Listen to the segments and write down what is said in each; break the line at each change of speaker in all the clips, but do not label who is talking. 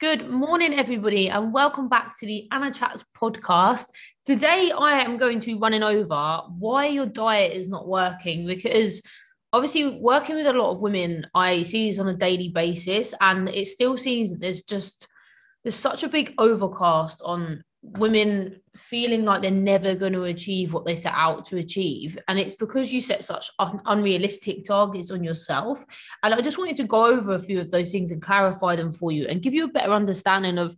Good morning, everybody, and welcome back to the Anna Chats podcast. Today, I am going to be running over why your diet is not working because obviously, working with a lot of women, I see this on a daily basis, and it still seems that there's just there's such a big overcast on women feeling like they're never going to achieve what they set out to achieve. And it's because you set such un- unrealistic targets on yourself. And i just wanted to go over a few of those things and clarify them for you and give you a better understanding of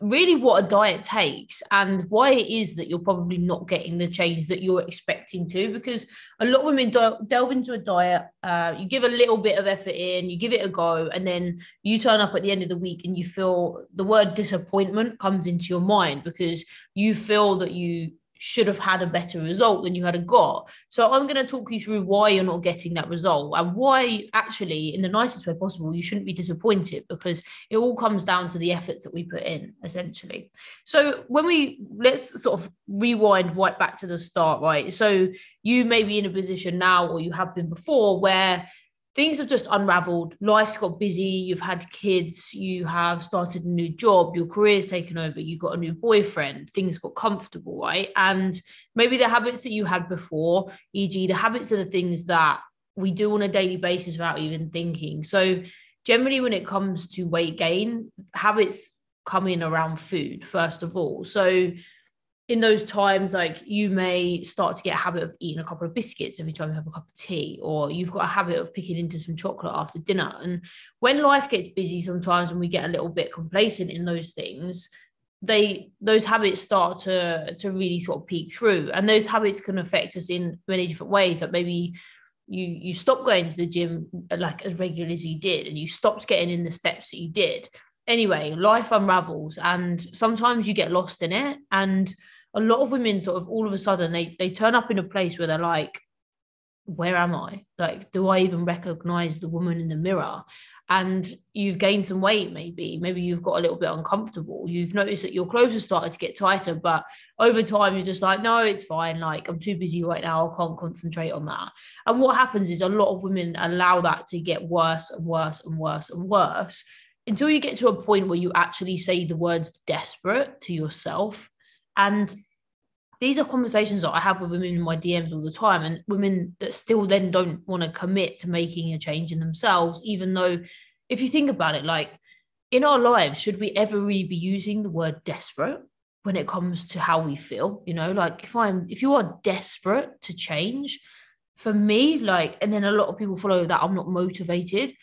really what a diet takes and why it is that you're probably not getting the change that you're expecting to because a lot of women delve into a diet uh, you give a little bit of effort in you give it a go and then you turn up at the end of the week and you feel the word disappointment comes into your mind because you feel that you should have had a better result than you had got. So I'm going to talk you through why you're not getting that result and why actually in the nicest way possible you shouldn't be disappointed because it all comes down to the efforts that we put in essentially. So when we let's sort of rewind right back to the start, right? So you may be in a position now or you have been before where things have just unraveled. Life's got busy. You've had kids. You have started a new job. Your career's taken over. You've got a new boyfriend. Things got comfortable, right? And maybe the habits that you had before, e.g., the habits are the things that we do on a daily basis without even thinking. So, generally, when it comes to weight gain, habits come in around food, first of all. So, in those times, like you may start to get a habit of eating a couple of biscuits every time you have a cup of tea, or you've got a habit of picking into some chocolate after dinner. And when life gets busy, sometimes when we get a little bit complacent in those things, they those habits start to to really sort of peek through, and those habits can affect us in many different ways. Like maybe you you stop going to the gym like as regularly as you did, and you stopped getting in the steps that you did. Anyway, life unravels, and sometimes you get lost in it, and a lot of women sort of all of a sudden they they turn up in a place where they're like where am i? Like do i even recognize the woman in the mirror? And you've gained some weight maybe. Maybe you've got a little bit uncomfortable. You've noticed that your clothes have started to get tighter but over time you're just like no it's fine. Like i'm too busy right now. I can't concentrate on that. And what happens is a lot of women allow that to get worse and worse and worse and worse until you get to a point where you actually say the words desperate to yourself. And these are conversations that I have with women in my DMs all the time, and women that still then don't want to commit to making a change in themselves, even though, if you think about it, like in our lives, should we ever really be using the word desperate when it comes to how we feel? You know, like if I'm, if you are desperate to change, for me, like, and then a lot of people follow that I'm not motivated,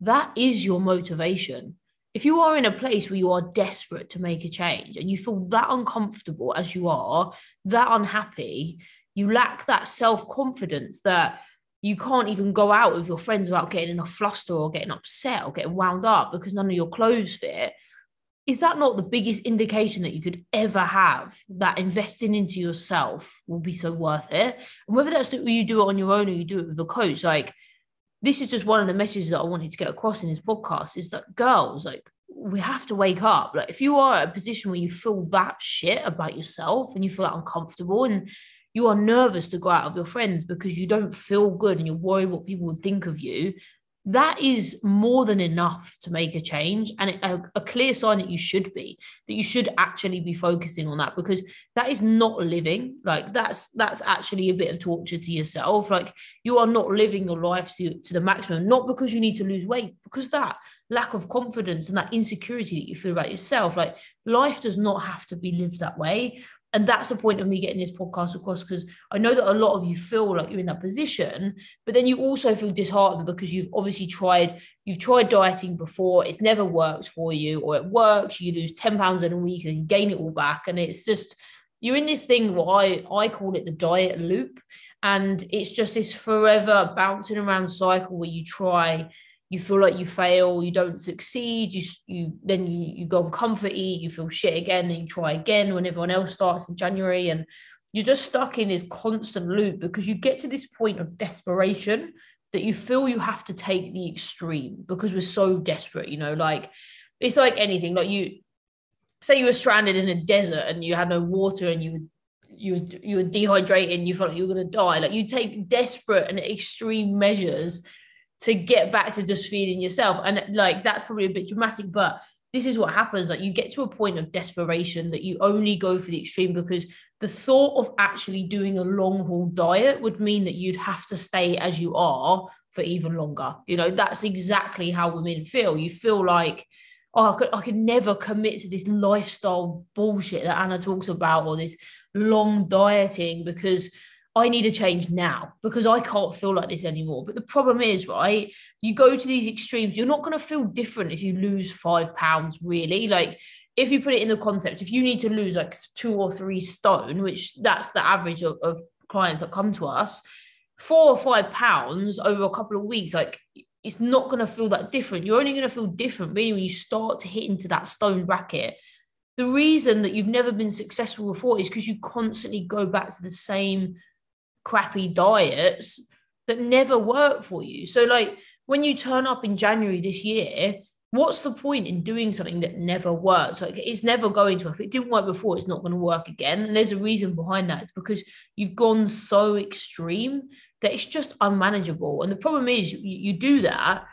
that is your motivation if you are in a place where you are desperate to make a change and you feel that uncomfortable as you are, that unhappy, you lack that self confidence that you can't even go out with your friends without getting in a fluster or getting upset or getting wound up because none of your clothes fit. Is that not the biggest indication that you could ever have that investing into yourself will be so worth it? And whether that's that you do it on your own or you do it with a coach, like this is just one of the messages that I wanted to get across in this podcast is that girls, like, we have to wake up. Like, if you are at a position where you feel that shit about yourself and you feel that uncomfortable and you are nervous to go out with your friends because you don't feel good and you're worried what people would think of you, that is more than enough to make a change and a, a, clear sign that you should be that you should actually be focusing on that because that is not living. Like that's that's actually a bit of torture to yourself. Like you are not living your life to, to the maximum not because you need to lose weight because that lack of confidence and that insecurity that you feel about yourself. Like life does not have to be lived that way and that's the point of me getting this podcast across because I know that a lot of you feel like you're in that position, but then you also feel disheartened because you've obviously tried, you've tried dieting before, it's never worked for you, or it works, you lose 10 pounds in a week and gain it all back. And it's just, you're in this thing what I, I call it the diet loop. And it's just this forever bouncing around cycle where you try you feel like you fail, you don't succeed, you you then you, you go on comfort eat, you feel shit again, then you try again when everyone else starts in January, and you're just stuck in this constant loop because you get to this point of desperation that you feel you have to take the extreme because we're so desperate, you know, like it's like anything, like you say you were stranded in a desert and you had no water and you you you were dehydrated and you felt like you were going to die like you take desperate and extreme measures to get back to just feeding yourself. And like that's probably a bit dramatic, but this is what happens. Like you get to a point of desperation that you only go for the extreme because the thought of actually doing a long haul diet would mean that you'd have to stay as you are for even longer. You know, that's exactly how women feel. You feel like, oh, I could, I could never commit to this lifestyle bullshit that Anna talks about or this long dieting because I need a change now because I can't feel like this anymore. But the problem is, right, you go to these extremes, you're not going to feel different if you lose five pounds, really. Like, if you put it in the concept, if you need to lose like two or three stone, which that's the average of, of clients that come to us, four or five pounds over a couple of weeks, like it's not going to feel that different. You're only going to feel different really when you start to hit into that stone bracket. The reason that you've never been successful before is because you constantly go back to the same crappy diets that never work for you. So, like when you turn up in January this year, what's the point in doing something that never works? Like it's never going to. If it didn't work before, it's not going to work again. And there's a reason behind that. It's because you've gone so extreme that it's just unmanageable. And the problem is, you, you do that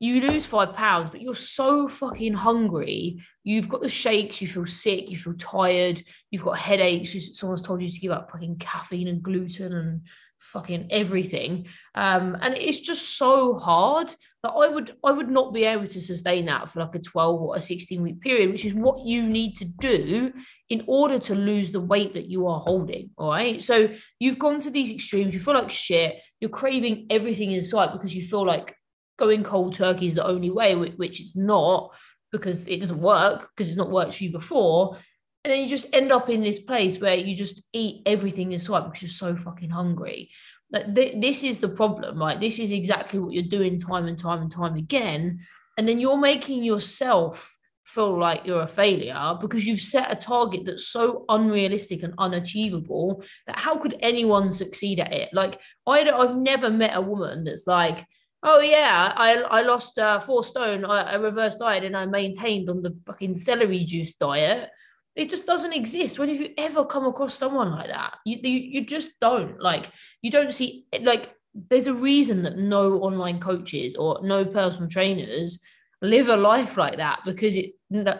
you lose five pounds, but you're so fucking hungry. You've got the shakes, you feel sick, you feel tired, you've got headaches. Someone's told you to give up fucking caffeine and gluten and fucking everything. Um, and it's just so hard that I would I would not be able to sustain that for like a 12 or a 16 week period, which is what you need to do in order to lose the weight that you are holding. All right. So you've gone to these extremes, you feel like shit, you're craving everything inside because you feel like going cold turkey is the only way, which it's not because it doesn't work because it's not worked for you before. And then you just end up in this place where you just eat everything inside because you're so fucking hungry. Like th- this is the problem, right? This is exactly what you're doing time and time and time again. And then you're making yourself feel like you're a failure because you've set a target that's so unrealistic and unachievable that how could anyone succeed at it? Like I I've never met a woman that's like, Oh yeah, I I lost uh, four stone. I, I reversed diet and I maintained on the fucking celery juice diet. It just doesn't exist. When have you ever come across someone like that? You, you you just don't like. You don't see like. There's a reason that no online coaches or no personal trainers live a life like that because it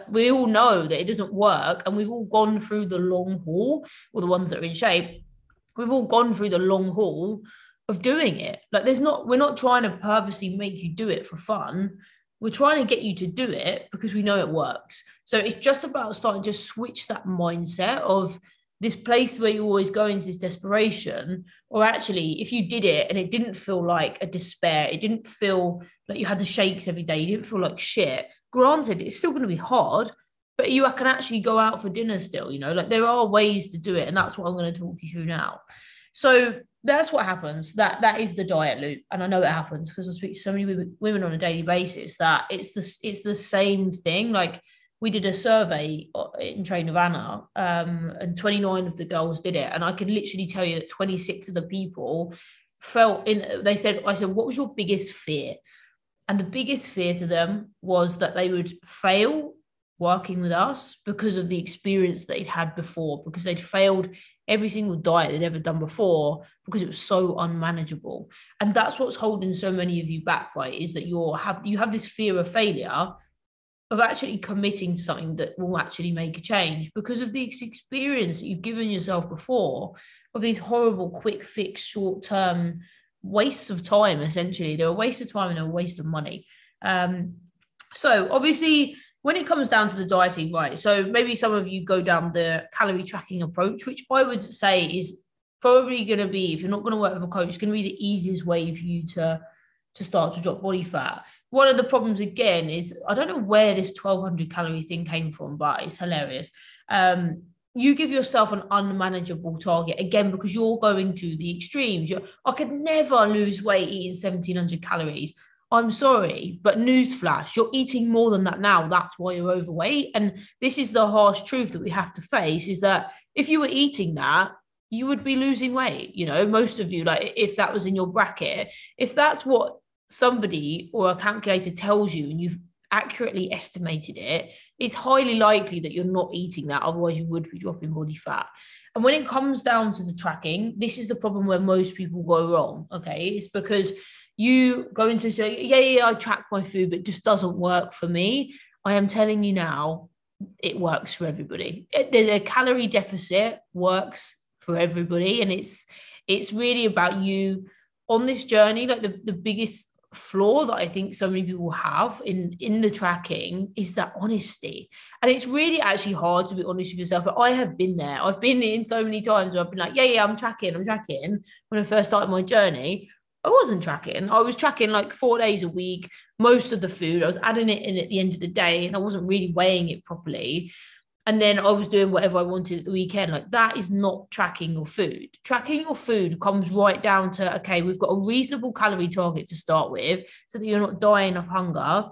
we all know that it doesn't work and we've all gone through the long haul or the ones that are in shape we've all gone through the long haul of doing it. Like there's not, we're not trying to purposely make you do it for fun. We're trying to get you to do it because we know it works. So it's just about starting to switch that mindset of this place where you always go into this desperation, or actually, if you did it and it didn't feel like a despair, it didn't feel like you had the shakes every day, you didn't feel like shit. Granted, it's still going to be hard, but you can actually go out for dinner still, you know, like there are ways to do it. And that's what I'm going to talk you through now. So that's what happens. That that is the diet loop, and I know it happens because I speak to so many women on a daily basis that it's the it's the same thing. Like we did a survey uh, in Train Anna, um, and 29 of the girls did it, and I can literally tell you that 26 of the people felt in. They said, "I said, what was your biggest fear?" And the biggest fear to them was that they would fail working with us because of the experience they'd had before, because they'd failed every single diet they'd ever done before because it was so unmanageable. And that's what's holding so many of you back, right? Is that you're have you have this fear of failure of actually committing to something that will actually make a change because of this experience that you've given yourself before of these horrible quick fix short term wastes of time essentially they're a waste of time and a waste of money um, so obviously when it comes down to the dieting, right? So maybe some of you go down the calorie tracking approach, which I would say is probably going to be, if you're not going to work with a coach, it's going to be the easiest way for you to to start to drop body fat. One of the problems again is I don't know where this 1200 calorie thing came from, but it's hilarious. Um, you give yourself an unmanageable target again because you're going to the extremes. You're, I could never lose weight eating 1700 calories. I'm sorry, but newsflash, you're eating more than that now. That's why you're overweight. And this is the harsh truth that we have to face is that if you were eating that, you would be losing weight. You know, most of you, like if that was in your bracket, if that's what somebody or a calculator tells you and you've accurately estimated it, it's highly likely that you're not eating that. Otherwise, you would be dropping body fat. And when it comes down to the tracking, this is the problem where most people go wrong. Okay. It's because you go into say, yeah, yeah, I track my food, but it just doesn't work for me. I am telling you now, it works for everybody. It, the, the calorie deficit works for everybody, and it's it's really about you on this journey. Like the, the biggest flaw that I think so many people have in in the tracking is that honesty. And it's really actually hard to be honest with yourself. But I have been there. I've been in so many times where I've been like, yeah, yeah, I'm tracking, I'm tracking. When I first started my journey, I wasn't tracking. I was tracking like four days a week, most of the food. I was adding it in at the end of the day and I wasn't really weighing it properly and then I was doing whatever I wanted at the weekend. Like that is not tracking your food. Tracking your food comes right down to okay, we've got a reasonable calorie target to start with so that you're not dying of hunger.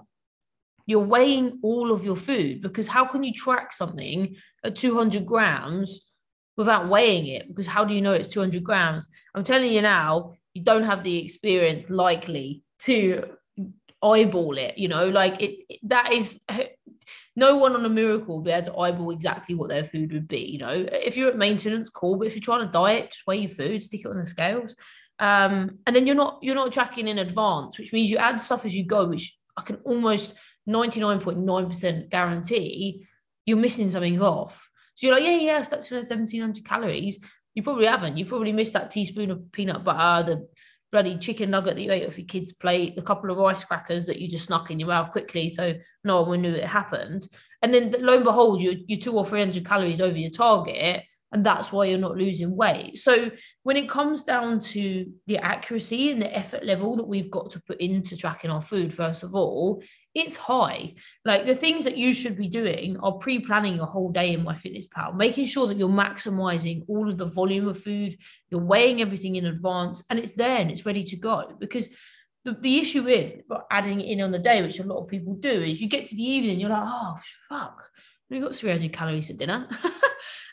You're weighing all of your food because how can you track something at 200 grams without weighing it? Because how do you know it's 200 grams? I'm telling you now, you don't have the experience likely to eyeball it you know like it that is no one on a miracle will be able to eyeball exactly what their food would be. You know, if you're at maintenance, cool. But if you're trying to diet, just weigh your food, stick it on the scales. Um, and then you're not you're not tracking in advance, which means you add stuff as you go, which I can almost 99.9% guarantee you're missing something off. So you're like, yeah, yeah, that's 1700 calories. You probably haven't. You probably missed that teaspoon of peanut butter, the bloody chicken nugget that you ate off your kid's plate, a couple of rice crackers that you just snuck in your mouth quickly so no one knew it happened. And then lo and behold, you're, you're two or 300 calories over your target. And that's why you're not losing weight. So when it comes down to the accuracy and the effort level that we've got to put into tracking our food, first of all, it's high. Like the things that you should be doing are pre-planning your whole day in MyFitnessPal, making sure that you're maximizing all of the volume of food, you're weighing everything in advance, and it's there and it's ready to go. Because the, the issue with adding in on the day, which a lot of people do, is you get to the evening, you're like, oh fuck, we got 300 calories for dinner.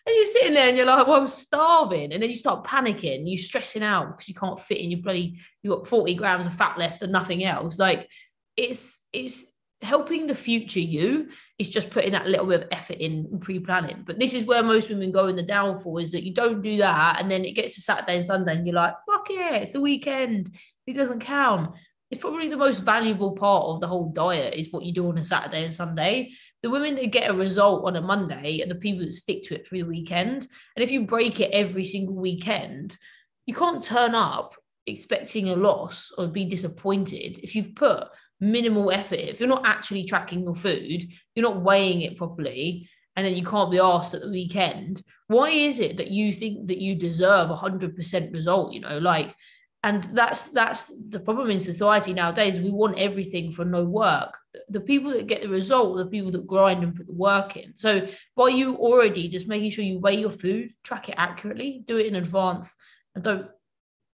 and you're sitting there and you're like, well, I'm starving. And then you start panicking, you're stressing out because you can't fit in your bloody, you got 40 grams of fat left and nothing else. Like it's it's helping the future you is just putting that little bit of effort in pre-planning. But this is where most women go in the downfall is that you don't do that and then it gets to Saturday and Sunday and you're like, fuck yeah, it's the weekend. It doesn't count. It's probably the most valuable part of the whole diet is what you do on a Saturday and Sunday. The women that get a result on a Monday are the people that stick to it through the weekend. And if you break it every single weekend, you can't turn up expecting a loss or be disappointed if you've put minimal effort. If you're not actually tracking your food, you're not weighing it properly, and then you can't be asked at the weekend, why is it that you think that you deserve a hundred percent result? You know, like, and that's that's the problem in society nowadays. We want everything for no work. The people that get the result, the people that grind and put the work in. So by you already just making sure you weigh your food, track it accurately, do it in advance, and don't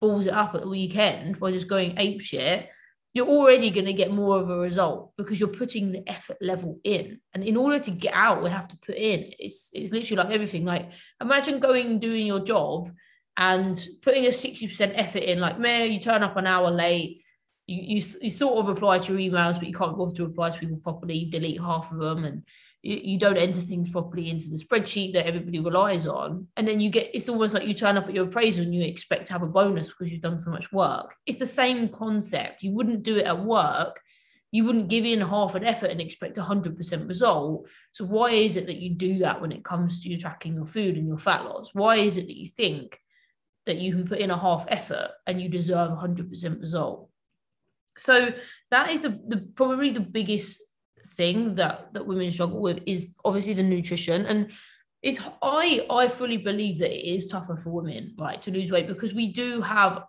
balls it up at the weekend by just going ape shit you're already going to get more of a result because you're putting the effort level in. And in order to get out, we have to put in. It's it's literally like everything. Like imagine going doing your job and putting a 60% effort in, like, man, you turn up an hour late, you, you, you sort of reply to your emails, but you can't go to reply to people properly, you delete half of them and you, you don't enter things properly into the spreadsheet that everybody relies on. And then you get, it's almost like you turn up at your appraisal and you expect to have a bonus because you've done so much work. It's the same concept. You wouldn't do it at work. You wouldn't give in half an effort and expect a 100% result. So, why is it that you do that when it comes to you tracking your food and your fat loss? Why is it that you think that you can put in a half effort and you deserve a 100% result? So, that is the, the probably the biggest thing that that women struggle with is obviously the nutrition. And it's I I fully believe that it is tougher for women right to lose weight because we do have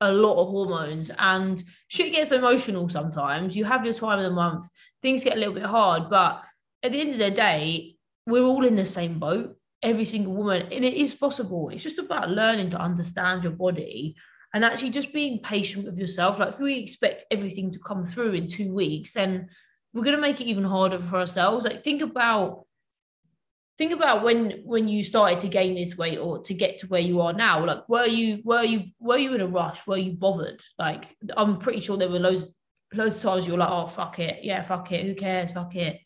a lot of hormones and shit gets emotional sometimes. You have your time of the month. Things get a little bit hard but at the end of the day we're all in the same boat every single woman and it is possible. It's just about learning to understand your body and actually just being patient with yourself. Like if we expect everything to come through in two weeks then we're going to make it even harder for ourselves. Like think about think about when when you started to gain this weight or to get to where you are now. Like were you were you were you in a rush? Were you bothered? Like i'm pretty sure there were loads loads of times you were like oh fuck it. Yeah fuck it. Who cares? Fuck it.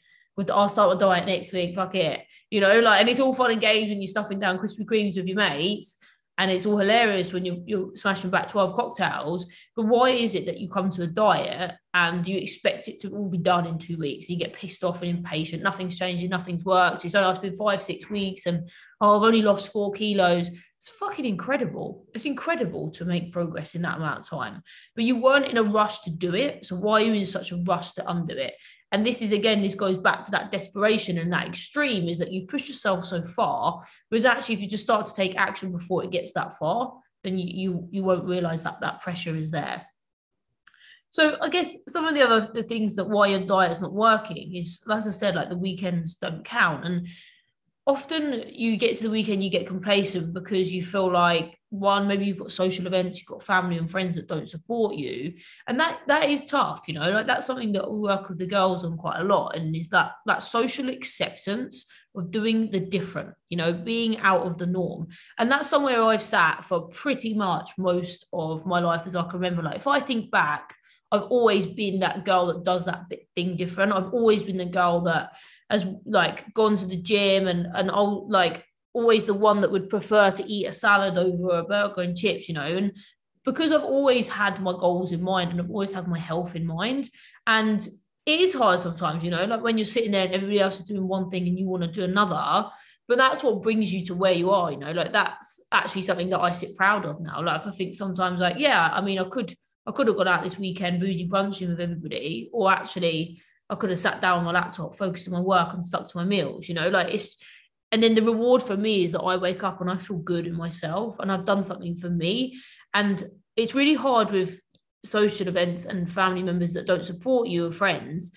I'll start a diet next week. Fuck it. You know like and it's all fun and games when you're stuffing down Krispy Kremes with your mates and it's all hilarious when you're, you're smashing back 12 cocktails. But why is it that you come to a diet and you expect it to all be done in two weeks. You get pissed off and impatient. Nothing's changing, nothing's worked. It's only been five, six weeks, and oh, I've only lost four kilos. It's fucking incredible. It's incredible to make progress in that amount of time. But you weren't in a rush to do it. So why are you in such a rush to undo it? And this is again, this goes back to that desperation and that extreme is that you've pushed yourself so far. Whereas actually, if you just start to take action before it gets that far, then you you, you won't realize that that pressure is there. So I guess some of the other the things that why your diet's not working is, as I said, like the weekends don't count. And often you get to the weekend, you get complacent because you feel like one, maybe you've got social events, you've got family and friends that don't support you. And that that is tough, you know, like that's something that we work with the girls on quite a lot. And is that that social acceptance of doing the different, you know, being out of the norm. And that's somewhere I've sat for pretty much most of my life as I can remember. Like if I think back, I've always been that girl that does that thing different. I've always been the girl that has like gone to the gym and and I'll like always the one that would prefer to eat a salad over a burger and chips, you know. And because I've always had my goals in mind and I've always had my health in mind. And it is hard sometimes, you know, like when you're sitting there and everybody else is doing one thing and you want to do another. But that's what brings you to where you are, you know, like that's actually something that I sit proud of now. Like I think sometimes, like, yeah, I mean, I could I could have gone out this weekend boozy brunching with everybody, or actually I could have sat down on my laptop, focused on my work and stuck to my meals, you know, like it's and then the reward for me is that I wake up and I feel good in myself and I've done something for me. And it's really hard with social events and family members that don't support you or friends.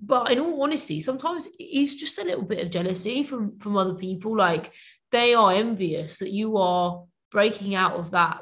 But in all honesty, sometimes it's just a little bit of jealousy from from other people. Like they are envious that you are breaking out of that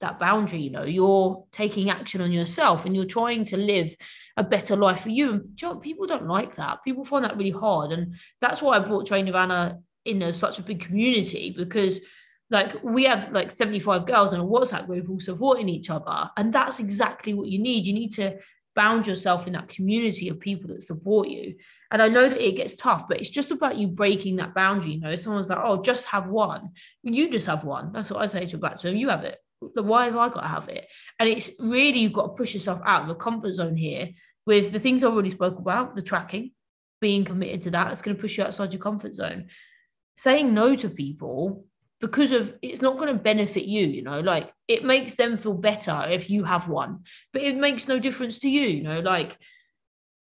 that boundary you know you're taking action on yourself and you're trying to live a better life for you. And people don't like that. People find that really hard. And that's why i brought train Nirvana in as such a big community because like we have like 75 girls in a whatsapp group all supporting each other. And that's exactly what you need. You need to bound yourself in that community of people that support you. And i know that it gets tough but it's just about you breaking that boundary you know. Someone's like oh just have one. You just have one. That's what i say to a black to you have it why have I got to have it? And it's really you've got to push yourself out of the comfort zone here with the things I've already spoke about, the tracking, being committed to that. It's going to push you outside your comfort zone. Saying no to people because of it's not going to benefit you, you know, like it makes them feel better if you have one, but it makes no difference to you, you know, like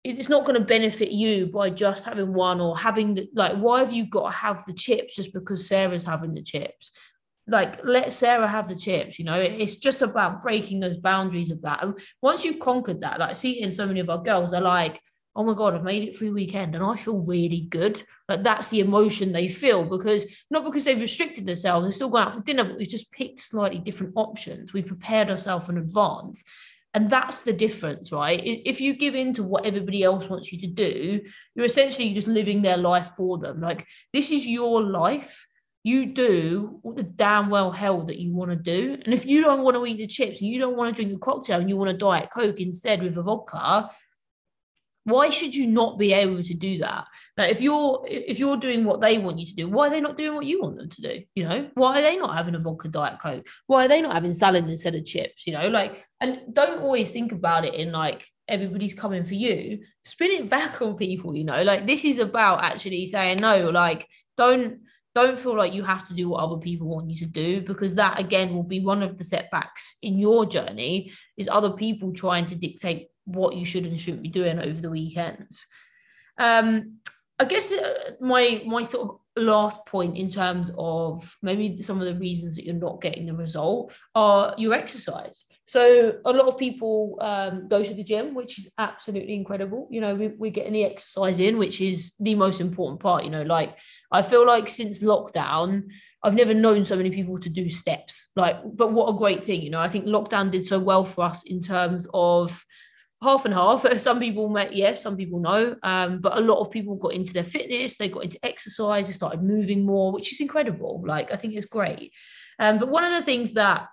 it's not going to benefit you by just having one or having the like why have you got to have the chips just because sarah's having the chips like let Sarah have the chips, you know. It's just about breaking those boundaries of that. And once you've conquered that, like seeing so many of our girls are like, oh my God, I've made it through weekend and I feel really good. Like that's the emotion they feel because not because they've restricted themselves, they're still going out for dinner, but we've just picked slightly different options. We've prepared ourselves in advance. And that's the difference, right? If you give in to what everybody else wants you to do, you're essentially just living their life for them. Like, this is your life you do the damn well hell that you want to do. And if you don't want to eat the chips and you don't want to drink a cocktail and you want to diet Coke instead with a vodka, why should you not be able to do that? Now, if you're if you're doing what they want you to do, why are they not doing what you want them to do? You know, why are they not having a vodka diet Coke? Why are they not having salad instead of chips? You know, like and don't always think about it in like everybody's coming for you. Spin it back on people, you know, like this is about actually saying no, like don't don't feel like you have to do what other people want you to do because that again will be one of the setbacks in your journey is other people trying to dictate what you should and shouldn't be doing over the weekends. Um i guess uh, my my sort of last point in terms of maybe some of the reasons that you're not getting the result are your exercise so a lot of people um, go to the gym which is absolutely incredible you know we, we're getting the exercise in which is the most important part you know like i feel like since lockdown I've never known so many people to do steps. Like, but what a great thing, you know. I think lockdown did so well for us in terms of half and half. Some people met, yes, some people no. Um, but a lot of people got into their fitness, they got into exercise, they started moving more, which is incredible. Like I think it's great. Um, but one of the things that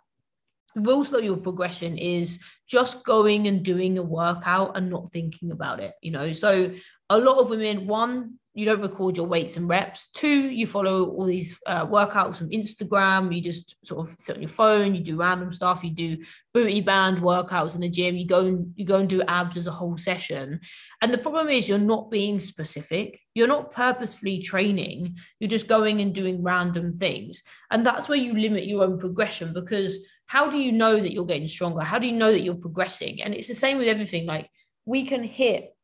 will slow your progression is just going and doing a workout and not thinking about it. You know, so a lot of women, one, you don't record your weights and reps. Two, you follow all these uh, workouts from Instagram. You just sort of sit on your phone. You do random stuff. You do booty band workouts in the gym. You go and you go and do abs as a whole session. And the problem is you're not being specific. You're not purposefully training. You're just going and doing random things. And that's where you limit your own progression because how do you know that you're getting stronger? How do you know that you're progressing? And it's the same with everything. Like we can hit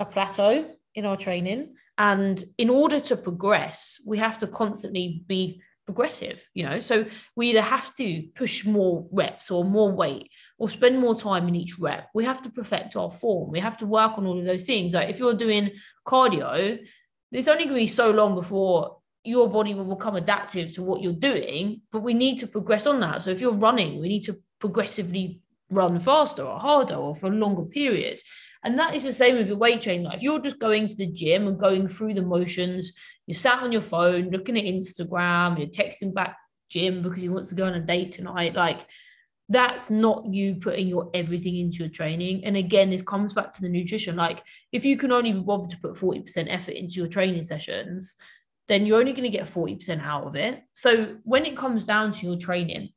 a plateau in our training and in order to progress, we have to constantly be progressive, you know. So we either have to push more reps or more weight or spend more time in each rep. We have to perfect our form. We have to work on all of those things. Like if you're doing cardio, there's only going to be so long before your body will become adaptive to what you're doing, but we need to progress on that. So if you're running, we need to progressively run faster or harder or for a longer period. And that is the same with your weight training. Like if you're just going to the gym and going through the motions, you're sat on your phone looking at Instagram, you're texting back Jim because he wants to go on a date tonight. Like that's not you putting your everything into your training. And again, this comes back to the nutrition. Like if you can only be bothered to put 40% effort into your training sessions, then you're only going to get 40% out of it. So when it comes down to your training,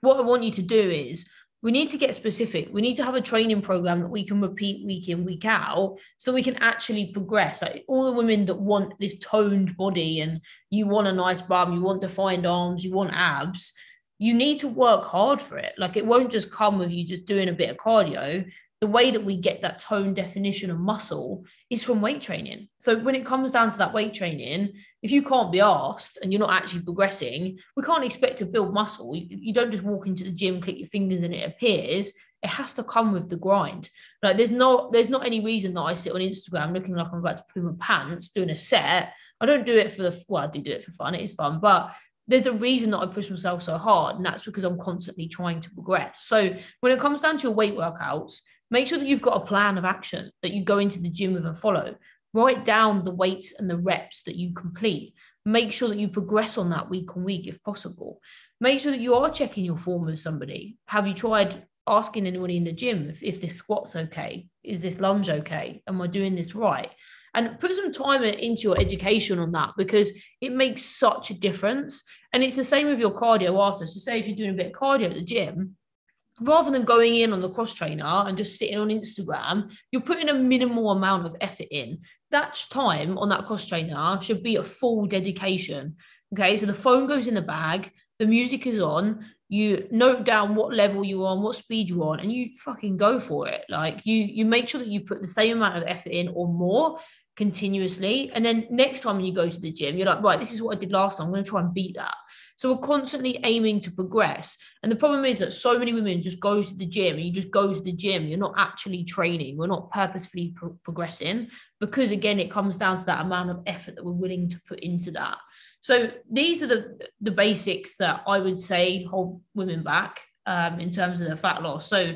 what I want you to do is we need to get specific. We need to have a training program that we can repeat week in, week out, so we can actually progress. Like all the women that want this toned body and you want a nice bum, you want defined arms, you want abs, you need to work hard for it. Like it won't just come with you just doing a bit of cardio the way that we get that tone definition of muscle is from weight training. So when it comes down to that weight training, if you can't be asked and you're not actually progressing, we can't expect to build muscle. You, don't just walk into the gym, click your fingers, and it appears. It has to come with the grind. Like there's no, there's not any reason that I sit on Instagram looking like I'm about to poo my pants doing a set. I don't do it for the well, I do do it for fun. It is fun, but there's a reason that I push myself so hard, and that's because I'm constantly trying to progress. So when it comes down to your weight workouts, Make sure that you've got a plan of action that you go into the gym with and follow. Write down the weights and the reps that you complete. Make sure that you progress on that week on week if possible. Make sure that you are checking your form with somebody. Have you tried asking anybody in the gym if, if this squat's okay? Is this lunge okay? Am I doing this right? And put some time into your education on that because it makes such a difference. And it's the same with your cardio after. So, say if you're doing a bit of cardio at the gym, rather than going in on the cross trainer and just sitting on Instagram, you're putting a minimal amount of effort in. That time on that cross trainer should be a full dedication. Okay, so the phone goes in the bag, the music is on, you note down what level you're on, what speed you're on, and you fucking go for it. Like you, you make sure that you put the same amount of effort in or more continuously. And then next time you go to the gym, you're like, right, this is what I did last time. I'm going to try and beat that. So we're constantly aiming to progress. And the problem is that so many women just go to the gym and you just go to the gym. You're not actually training. We're not purposefully pro- progressing because, again, it comes down to that amount of effort that we're willing to put into that. So these are the, the basics that I would say hold women back um, in terms of the fat loss. So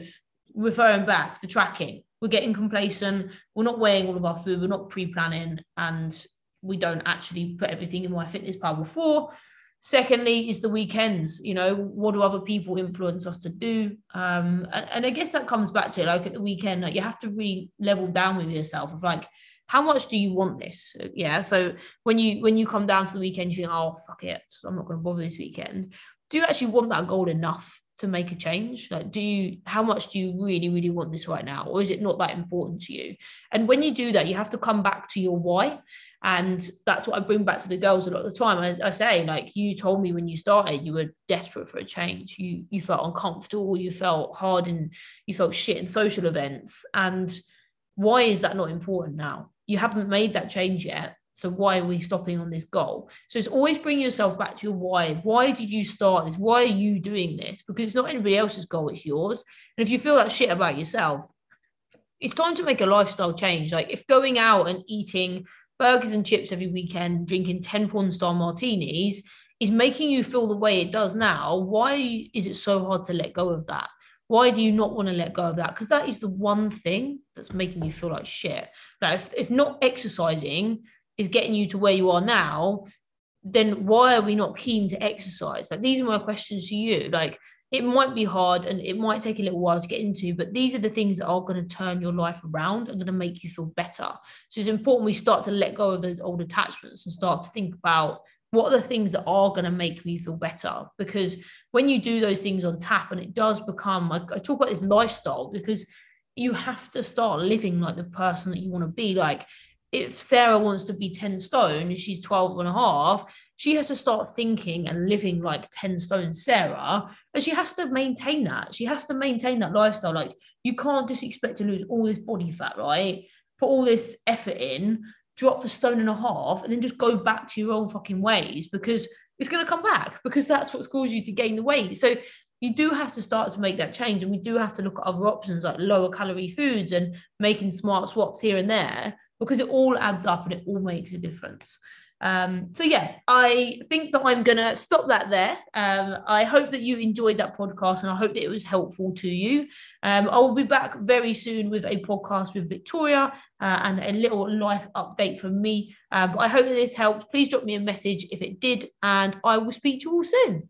referring back to tracking, we're getting complacent. We're not weighing all of our food. We're not pre-planning and we don't actually put everything in MyFitnessPal before. Secondly, is the weekends. You know, what do other people influence us to do? Um, and, and I guess that comes back to like at the weekend, like you have to really level down with yourself of like, how much do you want this? Yeah. So when you when you come down to the weekend, you think, oh fuck it, I'm not going to bother this weekend. Do you actually want that goal enough to make a change? Like, do you, how much do you really, really want this right now? Or is it not that important to you? And when you do that, you have to come back to your why. And that's what I bring back to the girls a lot of the time. I, I say, like, you told me when you started, you were desperate for a change. You, you felt uncomfortable, you felt hard and you felt shit in social events. And why is that not important now? You haven't made that change yet. So why are we stopping on this goal? So it's always bring yourself back to your why. Why did you start this? Why are you doing this? Because it's not anybody else's goal, it's yours. And if you feel that shit about yourself, it's time to make a lifestyle change. Like if going out and eating burgers and chips every weekend, drinking 10 porn star martinis is making you feel the way it does now, why is it so hard to let go of that? Why do you not want to let go of that? Because that is the one thing that's making you feel like shit. Now, if, if not exercising, is getting you to where you are now, then why are we not keen to exercise? Like these are my questions to you. Like it might be hard and it might take a little while to get into, but these are the things that are going to turn your life around and going to make you feel better. So it's important we start to let go of those old attachments and start to think about what are the things that are going to make me feel better because when you do those things on tap and it does become I, I talk about this lifestyle because you have to start living like the person that you want to be like if sarah wants to be 10 stone and she's 12 and a half she has to start thinking and living like 10 stone sarah and she has to maintain that. She has to maintain that lifestyle. Like you can't just expect to lose all this body fat right? Put all this effort in drop a stone and a half, and then just go back to your old fucking ways because it's going to come back because that's what's caused you to gain the weight. So you do have to start to make that change, and we do have to look at other options like lower calorie foods and making smart swaps here and there because it all adds up and it all makes a difference. Um, so yeah, I think that I'm gonna stop that there. Um, I hope that you enjoyed that podcast and I hope that it was helpful to you. Um, I will be back very soon with a podcast with Victoria uh, and a little life update from me. Uh, but I hope that this helped. Please drop me a message if it did, and I will speak to you all soon.